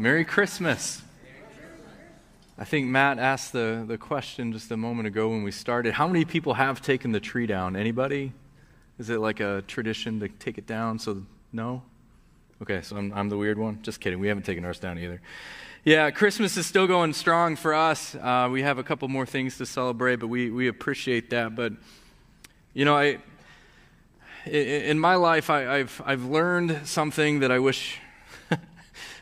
Merry Christmas. I think Matt asked the, the question just a moment ago when we started. How many people have taken the tree down? Anybody? Is it like a tradition to take it down? So, no? Okay, so I'm, I'm the weird one. Just kidding. We haven't taken ours down either. Yeah, Christmas is still going strong for us. Uh, we have a couple more things to celebrate, but we, we appreciate that. But, you know, I, in my life, I, I've, I've learned something that I wish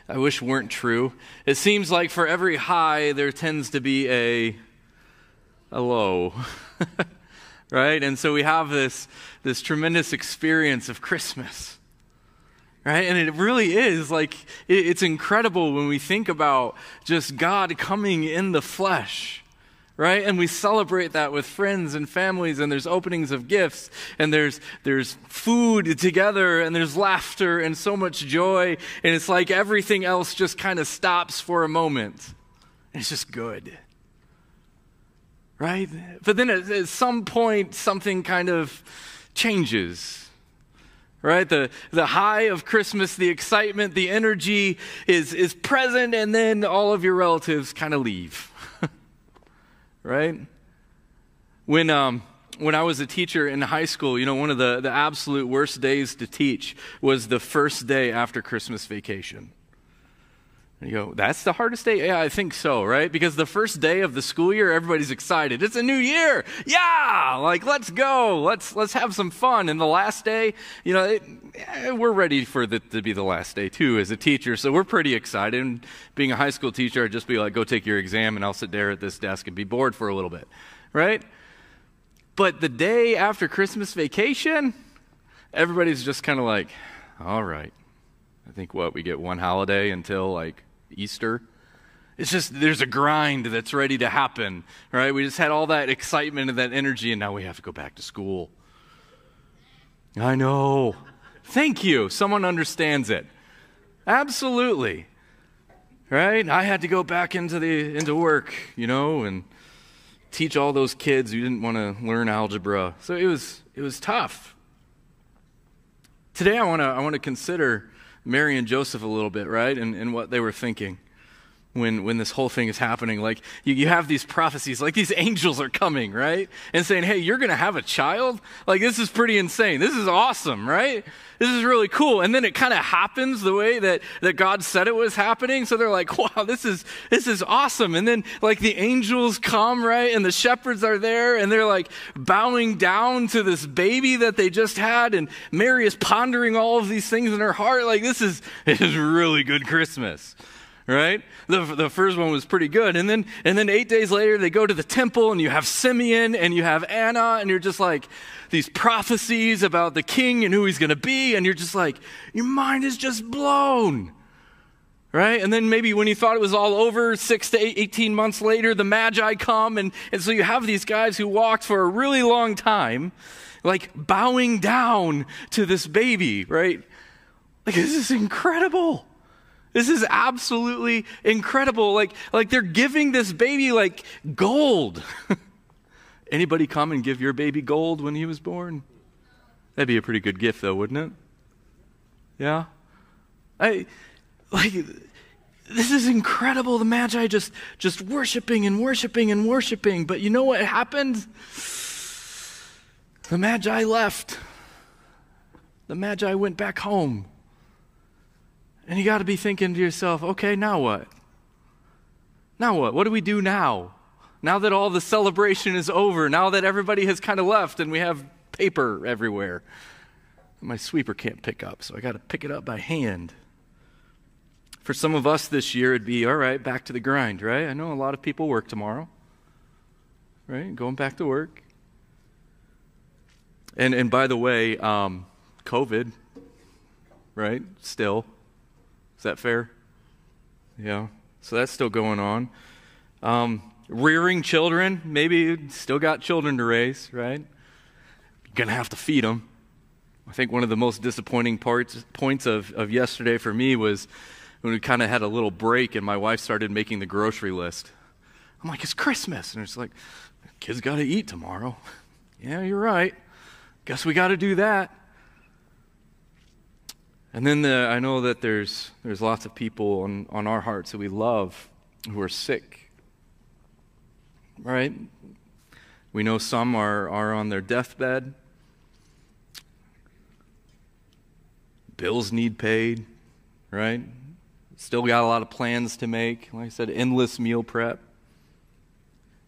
I wish weren't true. It seems like for every high, there tends to be a, a low. right? And so we have this, this tremendous experience of Christmas. Right? And it really is like, it, it's incredible when we think about just God coming in the flesh right? And we celebrate that with friends and families, and there's openings of gifts, and there's, there's food together, and there's laughter and so much joy. And it's like everything else just kind of stops for a moment. And it's just good. Right? But then at, at some point, something kind of changes right the, the high of christmas the excitement the energy is, is present and then all of your relatives kind of leave right? When, um, when I was a teacher in high school, you know, one of the, the absolute worst days to teach was the first day after Christmas vacation. And you go, that's the hardest day? Yeah, I think so, right? Because the first day of the school year, everybody's excited. It's a new year. Yeah, like let's go. Let's let's have some fun. And the last day, you know, it, eh, we're ready for it to be the last day too as a teacher. So we're pretty excited. And being a high school teacher, I'd just be like, go take your exam and I'll sit there at this desk and be bored for a little bit, right? But the day after Christmas vacation, everybody's just kind of like, all right. I think what we get one holiday until like Easter. It's just there's a grind that's ready to happen, right? We just had all that excitement and that energy, and now we have to go back to school. I know. Thank you. Someone understands it. Absolutely. Right? I had to go back into the into work, you know, and teach all those kids who didn't want to learn algebra. So it was it was tough. Today I want to I want to consider Mary and Joseph a little bit, right? And, and what they were thinking when, when this whole thing is happening. Like, you, you have these prophecies, like these angels are coming, right? And saying, hey, you're going to have a child? Like, this is pretty insane. This is awesome, right? This is really cool. And then it kind of happens the way that, that God said it was happening. So they're like, wow, this is, this is awesome. And then, like, the angels come, right? And the shepherds are there and they're like bowing down to this baby that they just had. And Mary is pondering all of these things in her heart. Like, this is, this is really good Christmas right? The, the first one was pretty good. And then, and then eight days later, they go to the temple and you have Simeon and you have Anna, and you're just like, these prophecies about the king and who he's going to be, and you're just like, your mind is just blown. Right? And then maybe when you thought it was all over, six to eight, 18 months later, the Magi come. And, and so you have these guys who walked for a really long time, like bowing down to this baby, right? Like, this is incredible. This is absolutely incredible. Like, like they're giving this baby like gold. Anybody come and give your baby gold when he was born? That'd be a pretty good gift, though, wouldn't it? Yeah? I, like, this is incredible. The Magi just, just worshiping and worshiping and worshiping. But you know what happened? The Magi left. The Magi went back home. And you got to be thinking to yourself, okay, now what? Now what? What do we do now? Now that all the celebration is over, now that everybody has kind of left and we have paper everywhere. My sweeper can't pick up, so I got to pick it up by hand. For some of us this year, it'd be all right, back to the grind, right? I know a lot of people work tomorrow, right? Going back to work. And, and by the way, um, COVID, right? Still, is that fair? Yeah. So that's still going on. Um, rearing children, maybe you still got children to raise, right? You're going to have to feed them. I think one of the most disappointing parts, points of, of yesterday for me was when we kind of had a little break and my wife started making the grocery list. I'm like, it's Christmas. And it's like, kids got to eat tomorrow. yeah, you're right. Guess we got to do that. And then the, I know that there's, there's lots of people on, on our hearts that we love who are sick. Right? We know some are, are on their deathbed. Bills need paid, right? Still got a lot of plans to make. Like I said, endless meal prep.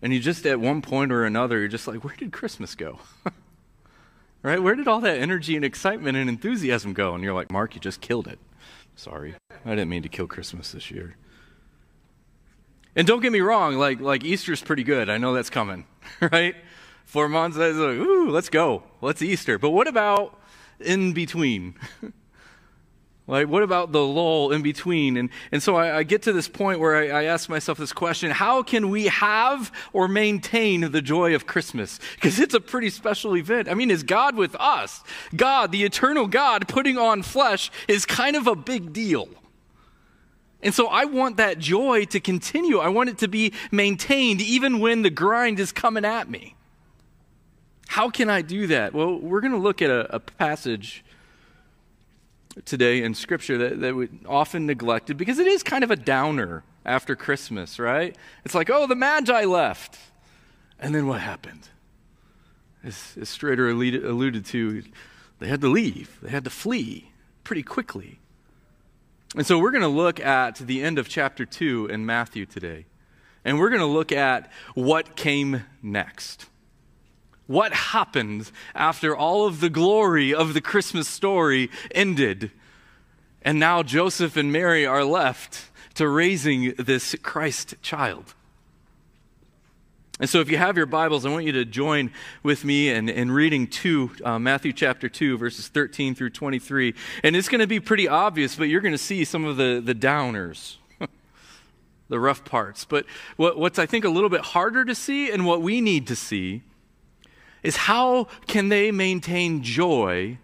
And you just, at one point or another, you're just like, where did Christmas go? right? Where did all that energy and excitement and enthusiasm go? And you're like, Mark, you just killed it. Sorry. I didn't mean to kill Christmas this year. And don't get me wrong, like, like Easter's pretty good. I know that's coming, right? Four months, like, ooh, let's go. Let's Easter. But what about in between? Like, what about the lull in between? And, and so I, I get to this point where I, I, ask myself this question how can we have or maintain the joy of Christmas? Because it's a pretty special event. I mean, is God with us? God, the eternal God, putting on flesh is kind of a big deal. And so I want that joy to continue. I want it to be maintained even when the grind is coming at me. How can I do that? Well, we're going to look at a, a passage today in Scripture that, that we often neglected because it is kind of a downer after Christmas, right? It's like, oh, the Magi left. And then what happened? As, as Strader alluded, alluded to, they had to leave, they had to flee pretty quickly. And so we're going to look at the end of chapter 2 in Matthew today. And we're going to look at what came next. What happened after all of the glory of the Christmas story ended? And now Joseph and Mary are left to raising this Christ child. And so, if you have your Bibles, I want you to join with me in, in reading 2, uh, Matthew chapter 2, verses 13 through 23. And it's going to be pretty obvious, but you're going to see some of the, the downers, the rough parts. But what, what's, I think, a little bit harder to see and what we need to see is how can they maintain joy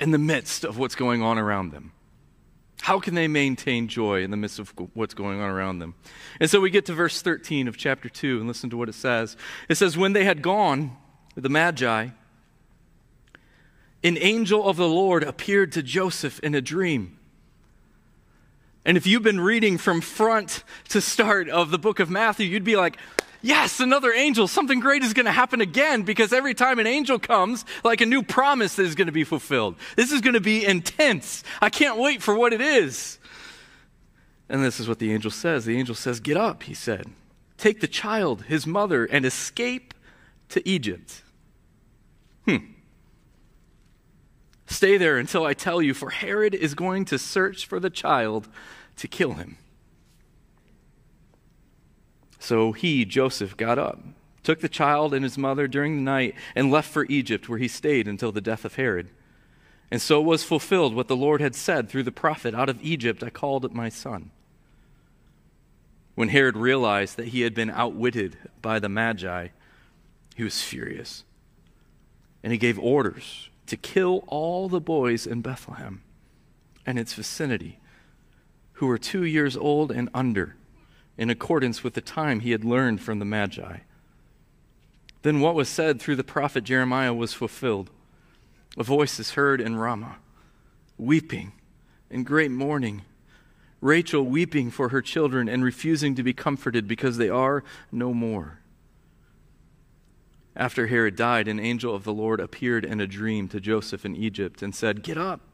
in the midst of what's going on around them? How can they maintain joy in the midst of what's going on around them? And so we get to verse 13 of chapter 2 and listen to what it says. It says, When they had gone, the Magi, an angel of the Lord appeared to Joseph in a dream. And if you've been reading from front to start of the book of Matthew, you'd be like, yes, another angel. Something great is going to happen again because every time an angel comes, like a new promise is going to be fulfilled. This is going to be intense. I can't wait for what it is. And this is what the angel says. The angel says, Get up, he said. Take the child, his mother, and escape to Egypt. Hmm. Stay there until I tell you, for Herod is going to search for the child to kill him. So he, Joseph, got up, took the child and his mother during the night, and left for Egypt, where he stayed until the death of Herod. And so was fulfilled what the Lord had said through the prophet Out of Egypt I called my son. When Herod realized that he had been outwitted by the Magi, he was furious. And he gave orders to kill all the boys in Bethlehem and its vicinity who were two years old and under in accordance with the time he had learned from the Magi. Then what was said through the prophet Jeremiah was fulfilled. A voice is heard in Ramah, weeping in great mourning. Rachel weeping for her children and refusing to be comforted because they are no more. After Herod died, an angel of the Lord appeared in a dream to Joseph in Egypt and said, Get up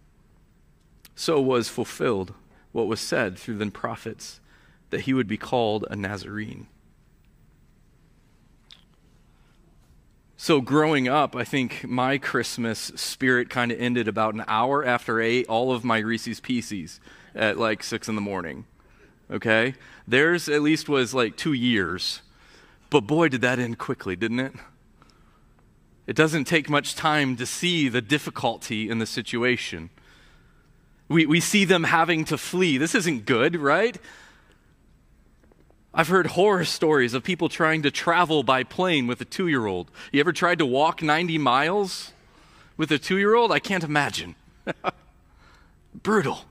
so was fulfilled what was said through the prophets that he would be called a Nazarene. So, growing up, I think my Christmas spirit kind of ended about an hour after ate all of my Reese's Pieces at like six in the morning. Okay? Theirs at least was like two years. But boy, did that end quickly, didn't it? It doesn't take much time to see the difficulty in the situation. We, we see them having to flee. This isn't good, right? I've heard horror stories of people trying to travel by plane with a two year old. You ever tried to walk 90 miles with a two year old? I can't imagine. Brutal.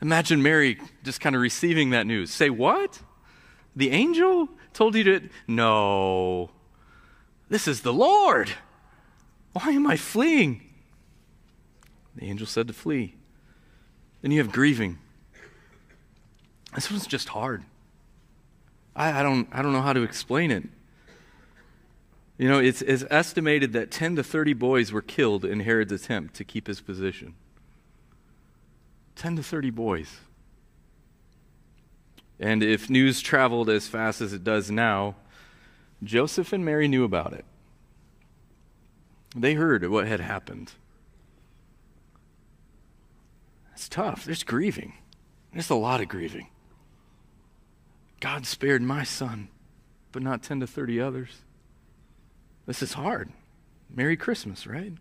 Imagine Mary just kind of receiving that news. Say, What? The angel told you to. No. This is the Lord. Why am I fleeing? The angel said to flee. Then you have grieving. This one's just hard. I, I, don't, I don't know how to explain it. You know, it's, it's estimated that 10 to 30 boys were killed in Herod's attempt to keep his position. 10 to 30 boys. And if news traveled as fast as it does now, Joseph and Mary knew about it. They heard what had happened. It's tough. There's grieving. There's a lot of grieving. God spared my son, but not 10 to 30 others. This is hard. Merry Christmas, right?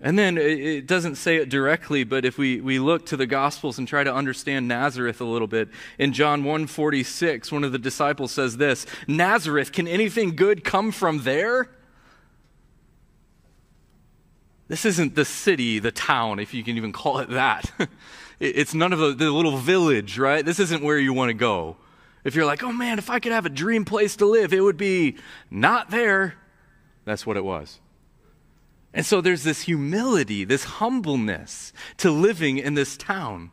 And then it doesn't say it directly, but if we, we look to the Gospels and try to understand Nazareth a little bit, in John 1.46, one of the disciples says this, Nazareth, can anything good come from there? This isn't the city, the town, if you can even call it that. it's none of the, the little village, right? This isn't where you want to go. If you're like, oh man, if I could have a dream place to live, it would be not there. That's what it was. And so there's this humility, this humbleness to living in this town.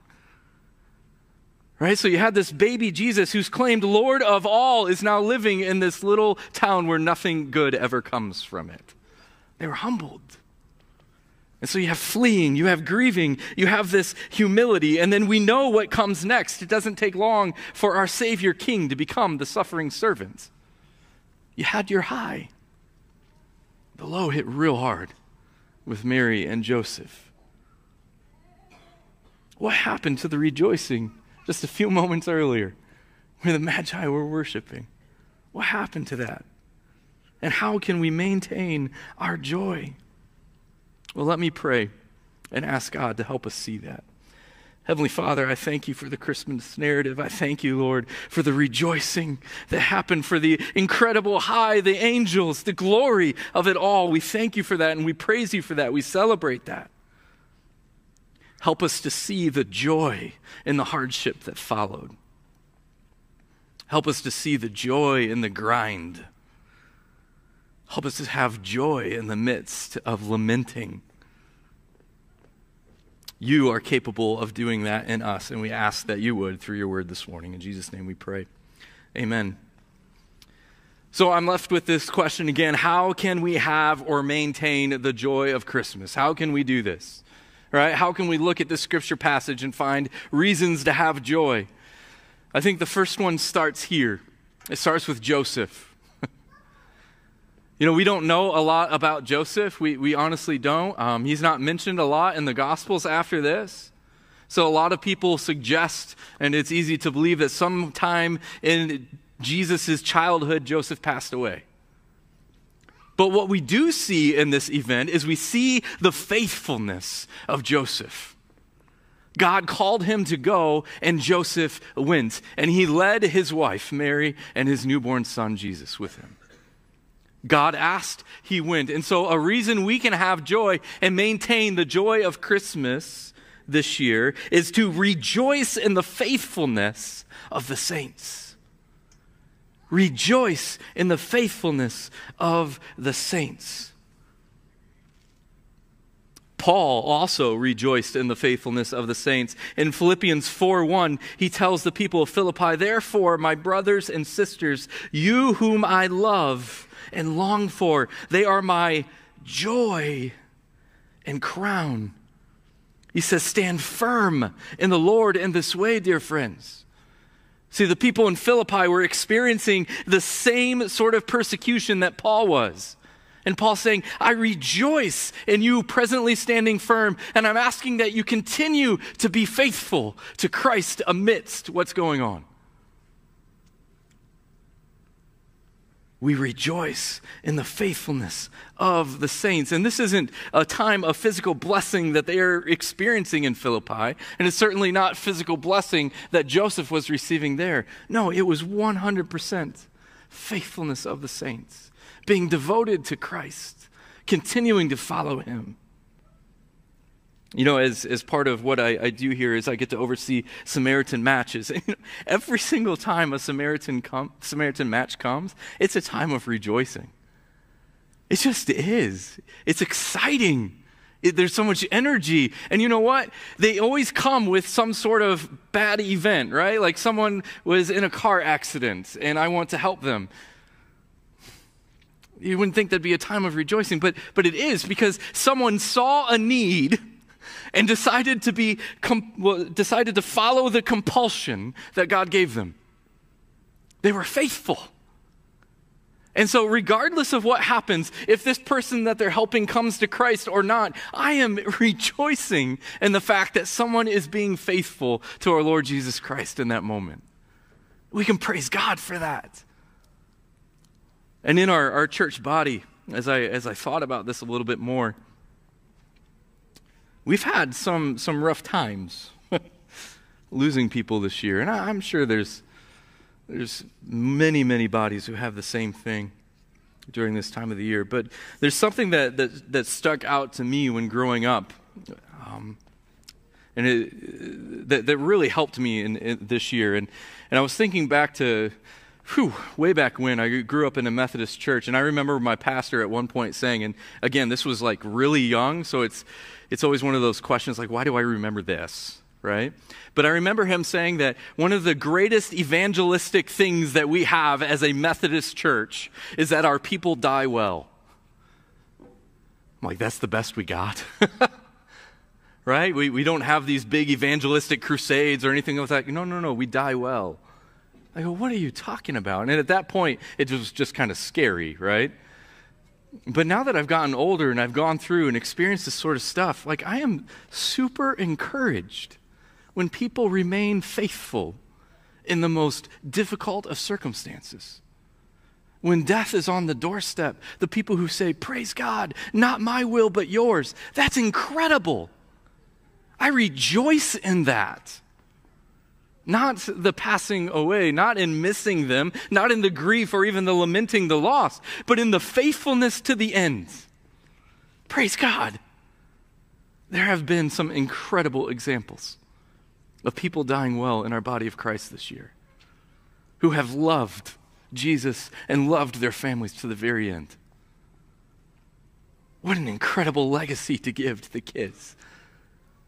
Right? So you had this baby Jesus who's claimed Lord of all is now living in this little town where nothing good ever comes from it. They were humbled. And so you have fleeing, you have grieving, you have this humility, and then we know what comes next. It doesn't take long for our Savior King to become the suffering servant. You had your high. The low hit real hard with Mary and Joseph. What happened to the rejoicing just a few moments earlier where the Magi were worshiping? What happened to that? And how can we maintain our joy? Well, let me pray and ask God to help us see that. Heavenly Father, I thank you for the Christmas narrative. I thank you, Lord, for the rejoicing that happened, for the incredible high, the angels, the glory of it all. We thank you for that and we praise you for that. We celebrate that. Help us to see the joy in the hardship that followed. Help us to see the joy in the grind. Help us to have joy in the midst of lamenting. You are capable of doing that in us, and we ask that you would through your word this morning. In Jesus' name we pray. Amen. So I'm left with this question again How can we have or maintain the joy of Christmas? How can we do this? Right? How can we look at this scripture passage and find reasons to have joy? I think the first one starts here. It starts with Joseph. You know, we don't know a lot about Joseph. We, we honestly don't. Um, he's not mentioned a lot in the Gospels after this. So a lot of people suggest, and it's easy to believe, that sometime in Jesus' childhood, Joseph passed away. But what we do see in this event is we see the faithfulness of Joseph. God called him to go, and Joseph went. And he led his wife, Mary, and his newborn son, Jesus, with him. God asked, he went. And so, a reason we can have joy and maintain the joy of Christmas this year is to rejoice in the faithfulness of the saints. Rejoice in the faithfulness of the saints. Paul also rejoiced in the faithfulness of the saints. In Philippians 4 1, he tells the people of Philippi, Therefore, my brothers and sisters, you whom I love, and long for. They are my joy and crown. He says, Stand firm in the Lord in this way, dear friends. See, the people in Philippi were experiencing the same sort of persecution that Paul was. And Paul's saying, I rejoice in you presently standing firm, and I'm asking that you continue to be faithful to Christ amidst what's going on. We rejoice in the faithfulness of the saints. And this isn't a time of physical blessing that they are experiencing in Philippi, and it's certainly not physical blessing that Joseph was receiving there. No, it was 100% faithfulness of the saints, being devoted to Christ, continuing to follow him. You know, as, as part of what I, I do here is I get to oversee Samaritan matches. every single time a Samaritan, com- Samaritan match comes, it's a time of rejoicing. It just is. It's exciting. It, there's so much energy. And you know what? They always come with some sort of bad event, right? Like someone was in a car accident and I want to help them. You wouldn't think that'd be a time of rejoicing, but, but it is because someone saw a need and decided to be com- decided to follow the compulsion that God gave them. They were faithful. And so, regardless of what happens, if this person that they're helping comes to Christ or not, I am rejoicing in the fact that someone is being faithful to our Lord Jesus Christ in that moment. We can praise God for that. And in our, our church body, as I, as I thought about this a little bit more, we've had some, some rough times losing people this year. And I, I'm sure there's, there's many, many bodies who have the same thing during this time of the year. But there's something that, that, that stuck out to me when growing up. Um, and it, that, that really helped me in, in, this year. And, and I was thinking back to whew, way back when I grew up in a Methodist church, and I remember my pastor at one point saying, and again, this was like really young, so it's it's always one of those questions like, why do I remember this? Right? But I remember him saying that one of the greatest evangelistic things that we have as a Methodist church is that our people die well. I'm like, that's the best we got. right? We, we don't have these big evangelistic crusades or anything like that. No, no, no, we die well. I go, what are you talking about? And at that point, it was just kind of scary, right? But now that I've gotten older and I've gone through and experienced this sort of stuff, like I am super encouraged when people remain faithful in the most difficult of circumstances. When death is on the doorstep, the people who say, Praise God, not my will, but yours, that's incredible. I rejoice in that. Not the passing away, not in missing them, not in the grief or even the lamenting the loss, but in the faithfulness to the end. Praise God. There have been some incredible examples of people dying well in our body of Christ this year who have loved Jesus and loved their families to the very end. What an incredible legacy to give to the kids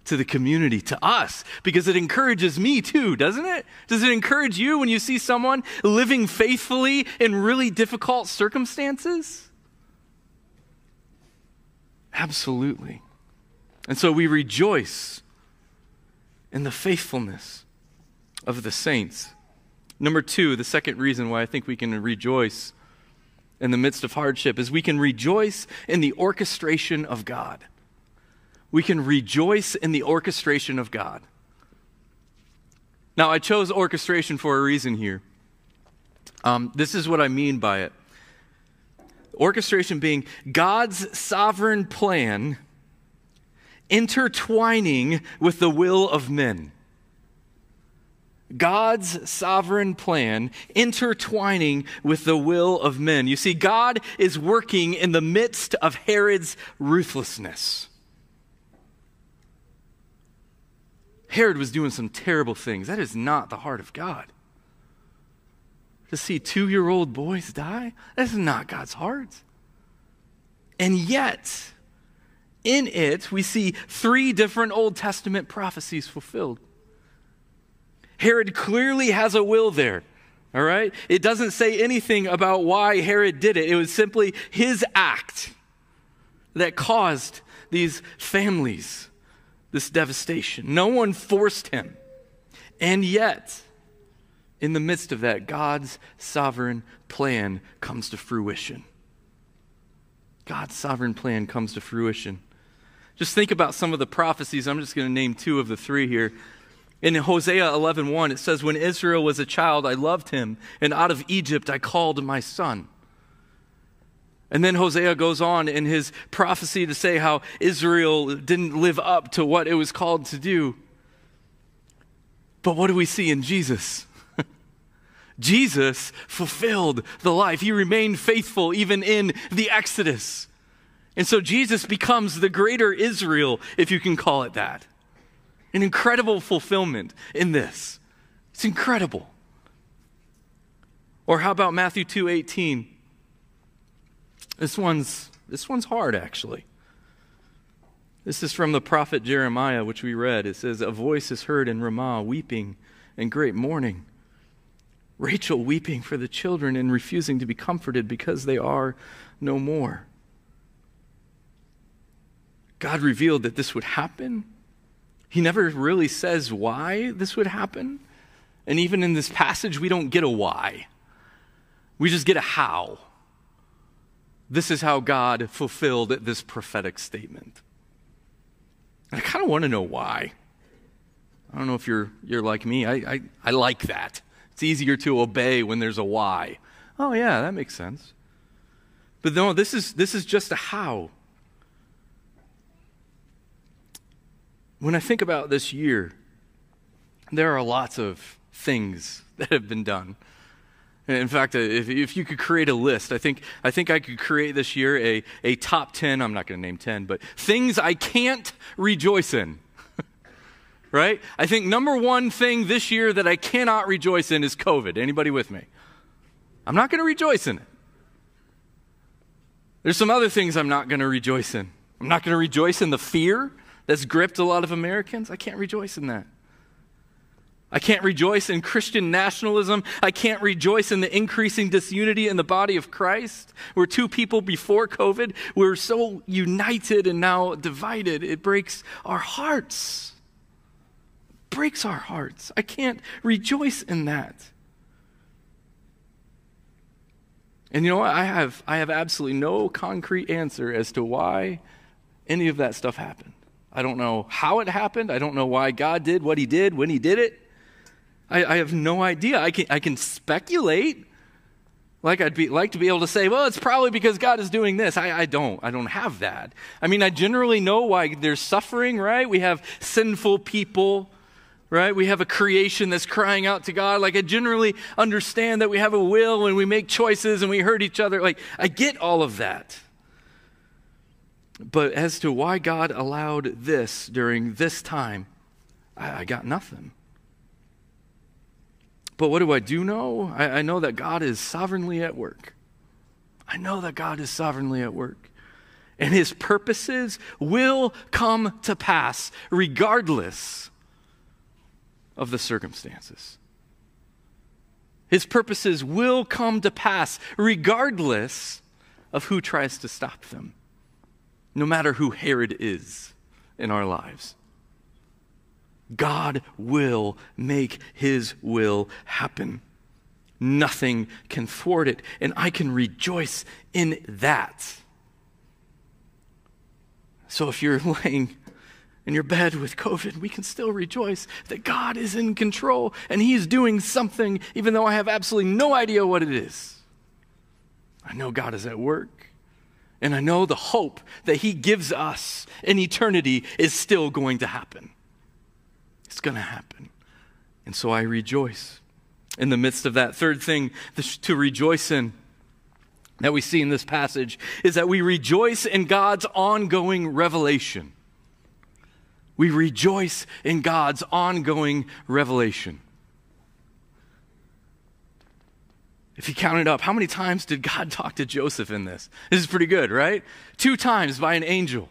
to the community, to us, because it encourages me too, doesn't it? Does it encourage you when you see someone living faithfully in really difficult circumstances? Absolutely. And so we rejoice in the faithfulness of the saints. Number two, the second reason why I think we can rejoice in the midst of hardship is we can rejoice in the orchestration of God we can rejoice in the orchestration of God. Now, I chose orchestration for a reason here. Um, this is what I mean by it orchestration being God's sovereign plan intertwining with the will of men. God's sovereign plan intertwining with the will of men. You see, God is working in the midst of Herod's ruthlessness. Herod was doing some terrible things. That is not the heart of God. To see two year old boys die, that's not God's heart. And yet, in it, we see three different Old Testament prophecies fulfilled. Herod clearly has a will there. All right? It doesn't say anything about why Herod did it. It was simply his act that caused these families this devastation. No one forced him. And yet, in the midst of that, God's sovereign plan comes to fruition. God's sovereign plan comes to fruition. Just think about some of the prophecies. I'm just going to name two of the three here. In Hosea 11:1 1, it says when Israel was a child I loved him and out of Egypt I called my son. And then Hosea goes on in his prophecy to say how Israel didn't live up to what it was called to do. But what do we see in Jesus? Jesus fulfilled the life. He remained faithful even in the Exodus. And so Jesus becomes the greater Israel, if you can call it that. An incredible fulfillment in this. It's incredible. Or how about Matthew 2:18? This one's this one's hard actually. This is from the prophet Jeremiah, which we read. It says, A voice is heard in Ramah, weeping and great mourning. Rachel weeping for the children and refusing to be comforted because they are no more. God revealed that this would happen. He never really says why this would happen. And even in this passage, we don't get a why, we just get a how. This is how God fulfilled this prophetic statement. I kind of want to know why. I don't know if you're, you're like me. I, I, I like that. It's easier to obey when there's a why. Oh, yeah, that makes sense. But no, this is, this is just a how. When I think about this year, there are lots of things that have been done. In fact, if, if you could create a list, I think, I think I could create this year a, a top 10, I'm not going to name 10, but things I can't rejoice in. right? I think number one thing this year that I cannot rejoice in is COVID. Anybody with me? I'm not going to rejoice in it. There's some other things I'm not going to rejoice in. I'm not going to rejoice in the fear that's gripped a lot of Americans. I can't rejoice in that. I can't rejoice in Christian nationalism. I can't rejoice in the increasing disunity in the body of Christ. We're two people before COVID. We're so united and now divided. It breaks our hearts. It breaks our hearts. I can't rejoice in that. And you know what? I have, I have absolutely no concrete answer as to why any of that stuff happened. I don't know how it happened. I don't know why God did what he did when he did it. I, I have no idea. I can, I can speculate. Like I'd be, like to be able to say, well, it's probably because God is doing this. I, I don't. I don't have that. I mean, I generally know why there's suffering, right? We have sinful people, right? We have a creation that's crying out to God. Like I generally understand that we have a will and we make choices and we hurt each other. Like I get all of that. But as to why God allowed this during this time, I, I got nothing. But what do I do know? I, I know that God is sovereignly at work. I know that God is sovereignly at work. And his purposes will come to pass regardless of the circumstances. His purposes will come to pass regardless of who tries to stop them, no matter who Herod is in our lives. God will make his will happen. Nothing can thwart it, and I can rejoice in that. So if you're laying in your bed with COVID, we can still rejoice that God is in control and He is doing something, even though I have absolutely no idea what it is. I know God is at work, and I know the hope that He gives us in eternity is still going to happen. It's going to happen. And so I rejoice in the midst of that. Third thing to rejoice in that we see in this passage is that we rejoice in God's ongoing revelation. We rejoice in God's ongoing revelation. If you count it up, how many times did God talk to Joseph in this? This is pretty good, right? Two times by an angel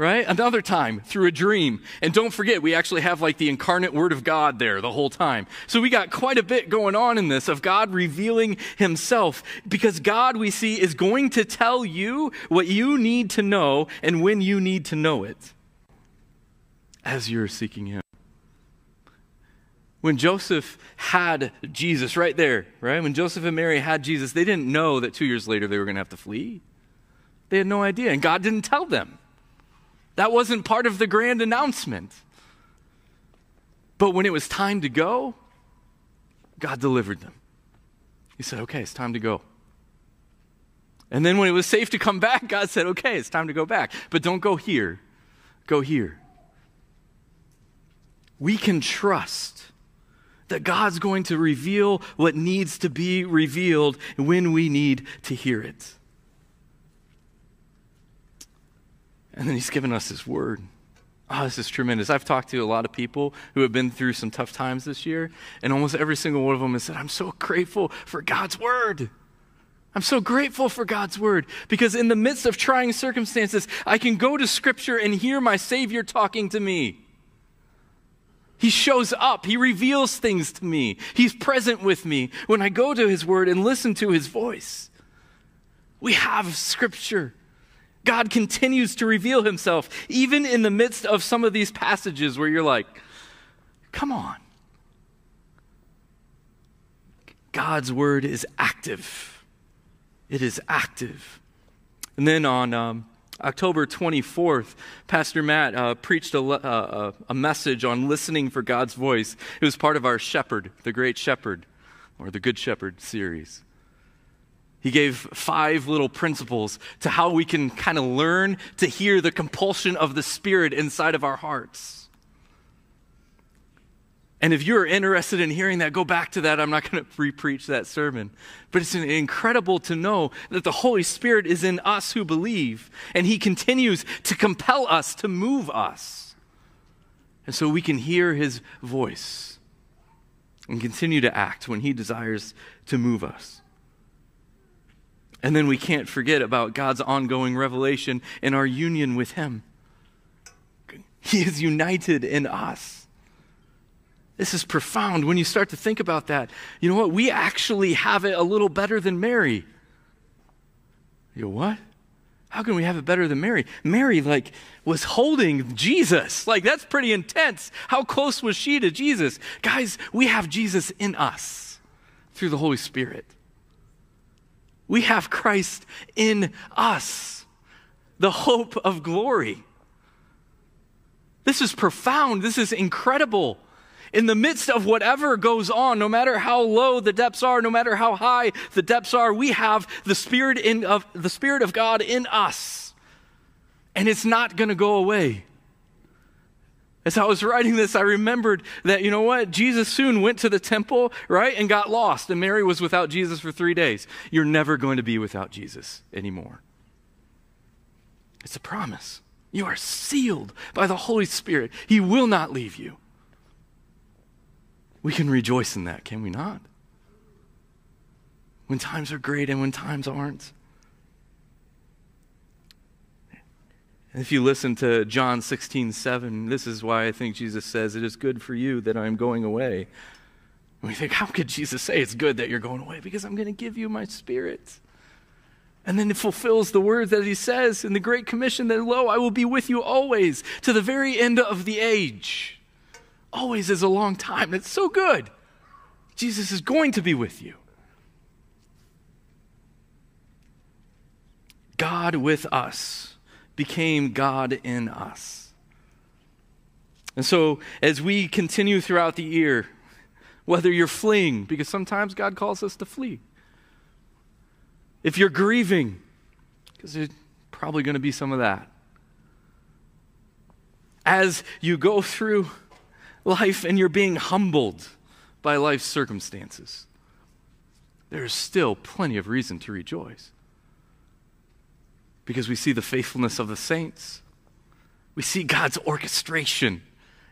right? Another time through a dream. And don't forget, we actually have like the incarnate word of God there the whole time. So we got quite a bit going on in this of God revealing himself because God, we see, is going to tell you what you need to know and when you need to know it as you're seeking him. When Joseph had Jesus right there, right? When Joseph and Mary had Jesus, they didn't know that two years later they were going to have to flee. They had no idea, and God didn't tell them. That wasn't part of the grand announcement. But when it was time to go, God delivered them. He said, okay, it's time to go. And then when it was safe to come back, God said, okay, it's time to go back. But don't go here, go here. We can trust that God's going to reveal what needs to be revealed when we need to hear it. And then He's given us His Word. Oh, this is tremendous. I've talked to a lot of people who have been through some tough times this year, and almost every single one of them has said, I'm so grateful for God's Word. I'm so grateful for God's word because in the midst of trying circumstances, I can go to Scripture and hear my Savior talking to me. He shows up, He reveals things to me, He's present with me when I go to His word and listen to His voice. We have Scripture. God continues to reveal Himself, even in the midst of some of these passages where you're like, come on. God's word is active it is active. And then on um, October 24th, Pastor Matt uh, preached a, uh, a message on listening for God's voice. It was part of our Shepherd, the Great Shepherd, or the Good Shepherd series. He gave five little principles to how we can kind of learn to hear the compulsion of the Spirit inside of our hearts. And if you're interested in hearing that, go back to that. I'm not going to repreach that sermon. But it's incredible to know that the Holy Spirit is in us who believe, and He continues to compel us, to move us. And so we can hear His voice and continue to act when He desires to move us. And then we can't forget about God's ongoing revelation and our union with Him. He is united in us. This is profound when you start to think about that. You know what? We actually have it a little better than Mary. You go, what? How can we have it better than Mary? Mary, like, was holding Jesus. Like, that's pretty intense. How close was she to Jesus? Guys, we have Jesus in us through the Holy Spirit. We have Christ in us, the hope of glory. This is profound. This is incredible in the midst of whatever goes on, no matter how low the depths are, no matter how high the depths are, we have the Spirit, in, of, the Spirit of God in us. And it's not going to go away. As I was writing this, I remembered that, you know what? Jesus soon went to the temple, right, and got lost, and Mary was without Jesus for three days. You're never going to be without Jesus anymore. It's a promise. You are sealed by the Holy Spirit, He will not leave you. We can rejoice in that, can we not? When times are great and when times aren't. If you listen to John 16, 7, this is why I think Jesus says, It is good for you that I'm going away. And we think, How could Jesus say it's good that you're going away? Because I'm going to give you my spirit. And then it fulfills the words that he says in the Great Commission that, Lo, I will be with you always to the very end of the age always is a long time. It's so good. Jesus is going to be with you. God with us became God in us. And so, as we continue throughout the year, whether you're fleeing, because sometimes God calls us to flee, if you're grieving, because there's probably going to be some of that, as you go through life and you're being humbled by life's circumstances, there's still plenty of reason to rejoice. Because we see the faithfulness of the saints, we see God's orchestration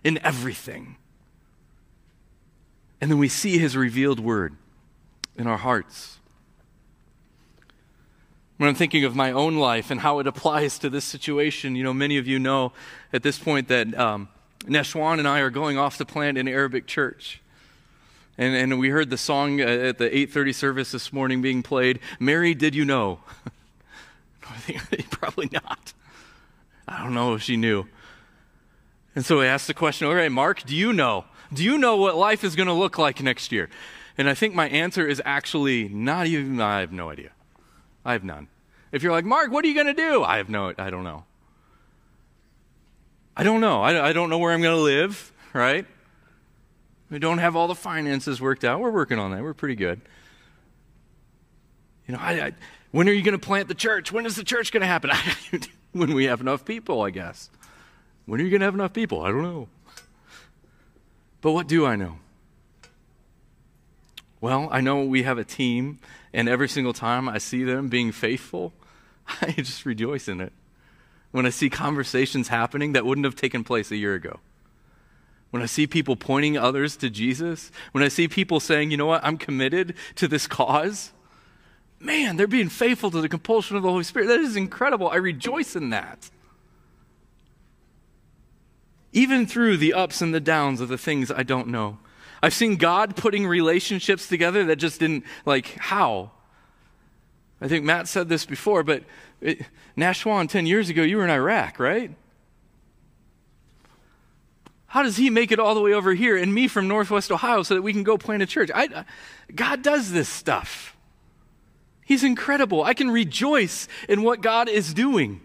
in everything. And then we see his revealed word in our hearts. When I'm thinking of my own life and how it applies to this situation, you know, many of you know at this point that um, Neshwan and I are going off to plant an Arabic church. And, and we heard the song at the 8.30 service this morning being played, Mary, did you know? Probably not. I don't know if she knew. And so I asked the question, all right, Mark, do you know? Do you know what life is going to look like next year? And I think my answer is actually not even, I have no idea. I have none. If you're like, Mark, what are you going to do? I have no, I don't know. I don't know. I, I don't know where I'm going to live, right? We don't have all the finances worked out. We're working on that. We're pretty good. You know, I, I, when are you going to plant the church? When is the church going to happen? when we have enough people, I guess. When are you going to have enough people? I don't know. But what do I know? Well, I know we have a team, and every single time I see them being faithful, I just rejoice in it. When I see conversations happening that wouldn't have taken place a year ago. When I see people pointing others to Jesus, when I see people saying, you know what, I'm committed to this cause, man, they're being faithful to the compulsion of the Holy Spirit. That is incredible. I rejoice in that. Even through the ups and the downs of the things I don't know. I've seen God putting relationships together that just didn't, like, how? I think Matt said this before, but it, Nashwan, 10 years ago, you were in Iraq, right? How does he make it all the way over here and me from Northwest Ohio so that we can go plant a church? I, God does this stuff. He's incredible. I can rejoice in what God is doing.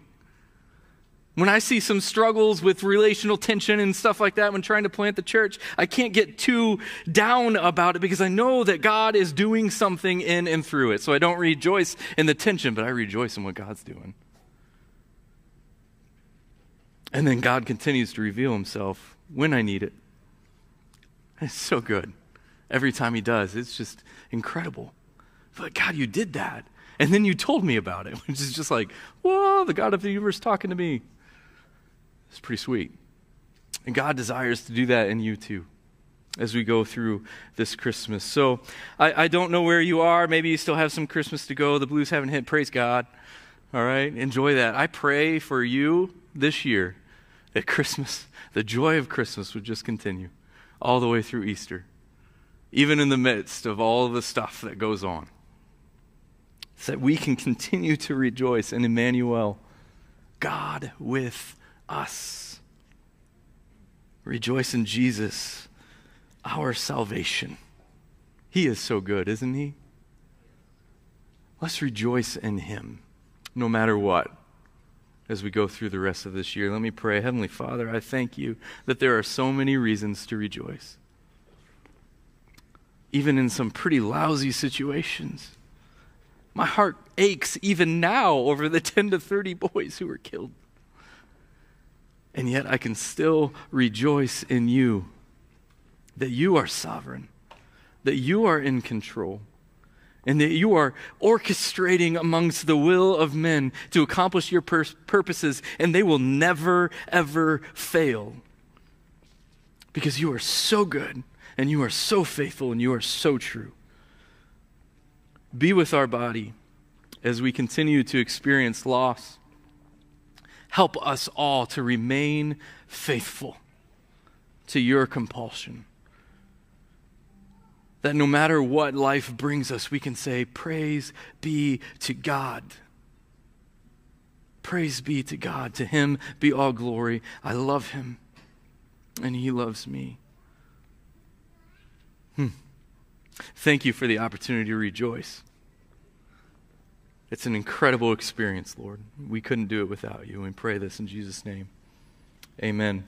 When I see some struggles with relational tension and stuff like that when trying to plant the church, I can't get too down about it because I know that God is doing something in and through it. So I don't rejoice in the tension, but I rejoice in what God's doing. And then God continues to reveal himself when I need it. It's so good. Every time he does, it's just incredible. But God, you did that. And then you told me about it, which is just like, whoa, the God of the universe talking to me. It's pretty sweet. And God desires to do that in you too as we go through this Christmas. So I, I, don't know where you are. Maybe you still have some Christmas to go. The blues haven't hit. Praise God. All right. Enjoy that. I pray for you this year that Christmas, the joy of Christmas, would just continue all the way through Easter, even in the midst of all the stuff that goes on. So that we can continue to rejoice in Emmanuel, God with us. Rejoice in Jesus, our salvation. He is so good, isn't he? Let's rejoice in him no matter what as we go through the rest of this year. Let me pray. Heavenly Father, I thank you that there are so many reasons to rejoice, even in some pretty lousy situations. My heart aches even now over the 10 to 30 boys who were killed and yet I can still rejoice in you that you are sovereign, that you are in control, and that you are orchestrating amongst the will of men to accomplish your pur- purposes, and they will never, ever fail. Because you are so good, and you are so faithful, and you are so true. Be with our body as we continue to experience loss Help us all to remain faithful to your compulsion. That no matter what life brings us, we can say, Praise be to God. Praise be to God. To him be all glory. I love him, and he loves me. Hmm. Thank you for the opportunity to rejoice. It's an incredible experience, Lord. We couldn't do it without you. We pray this in Jesus' name. Amen.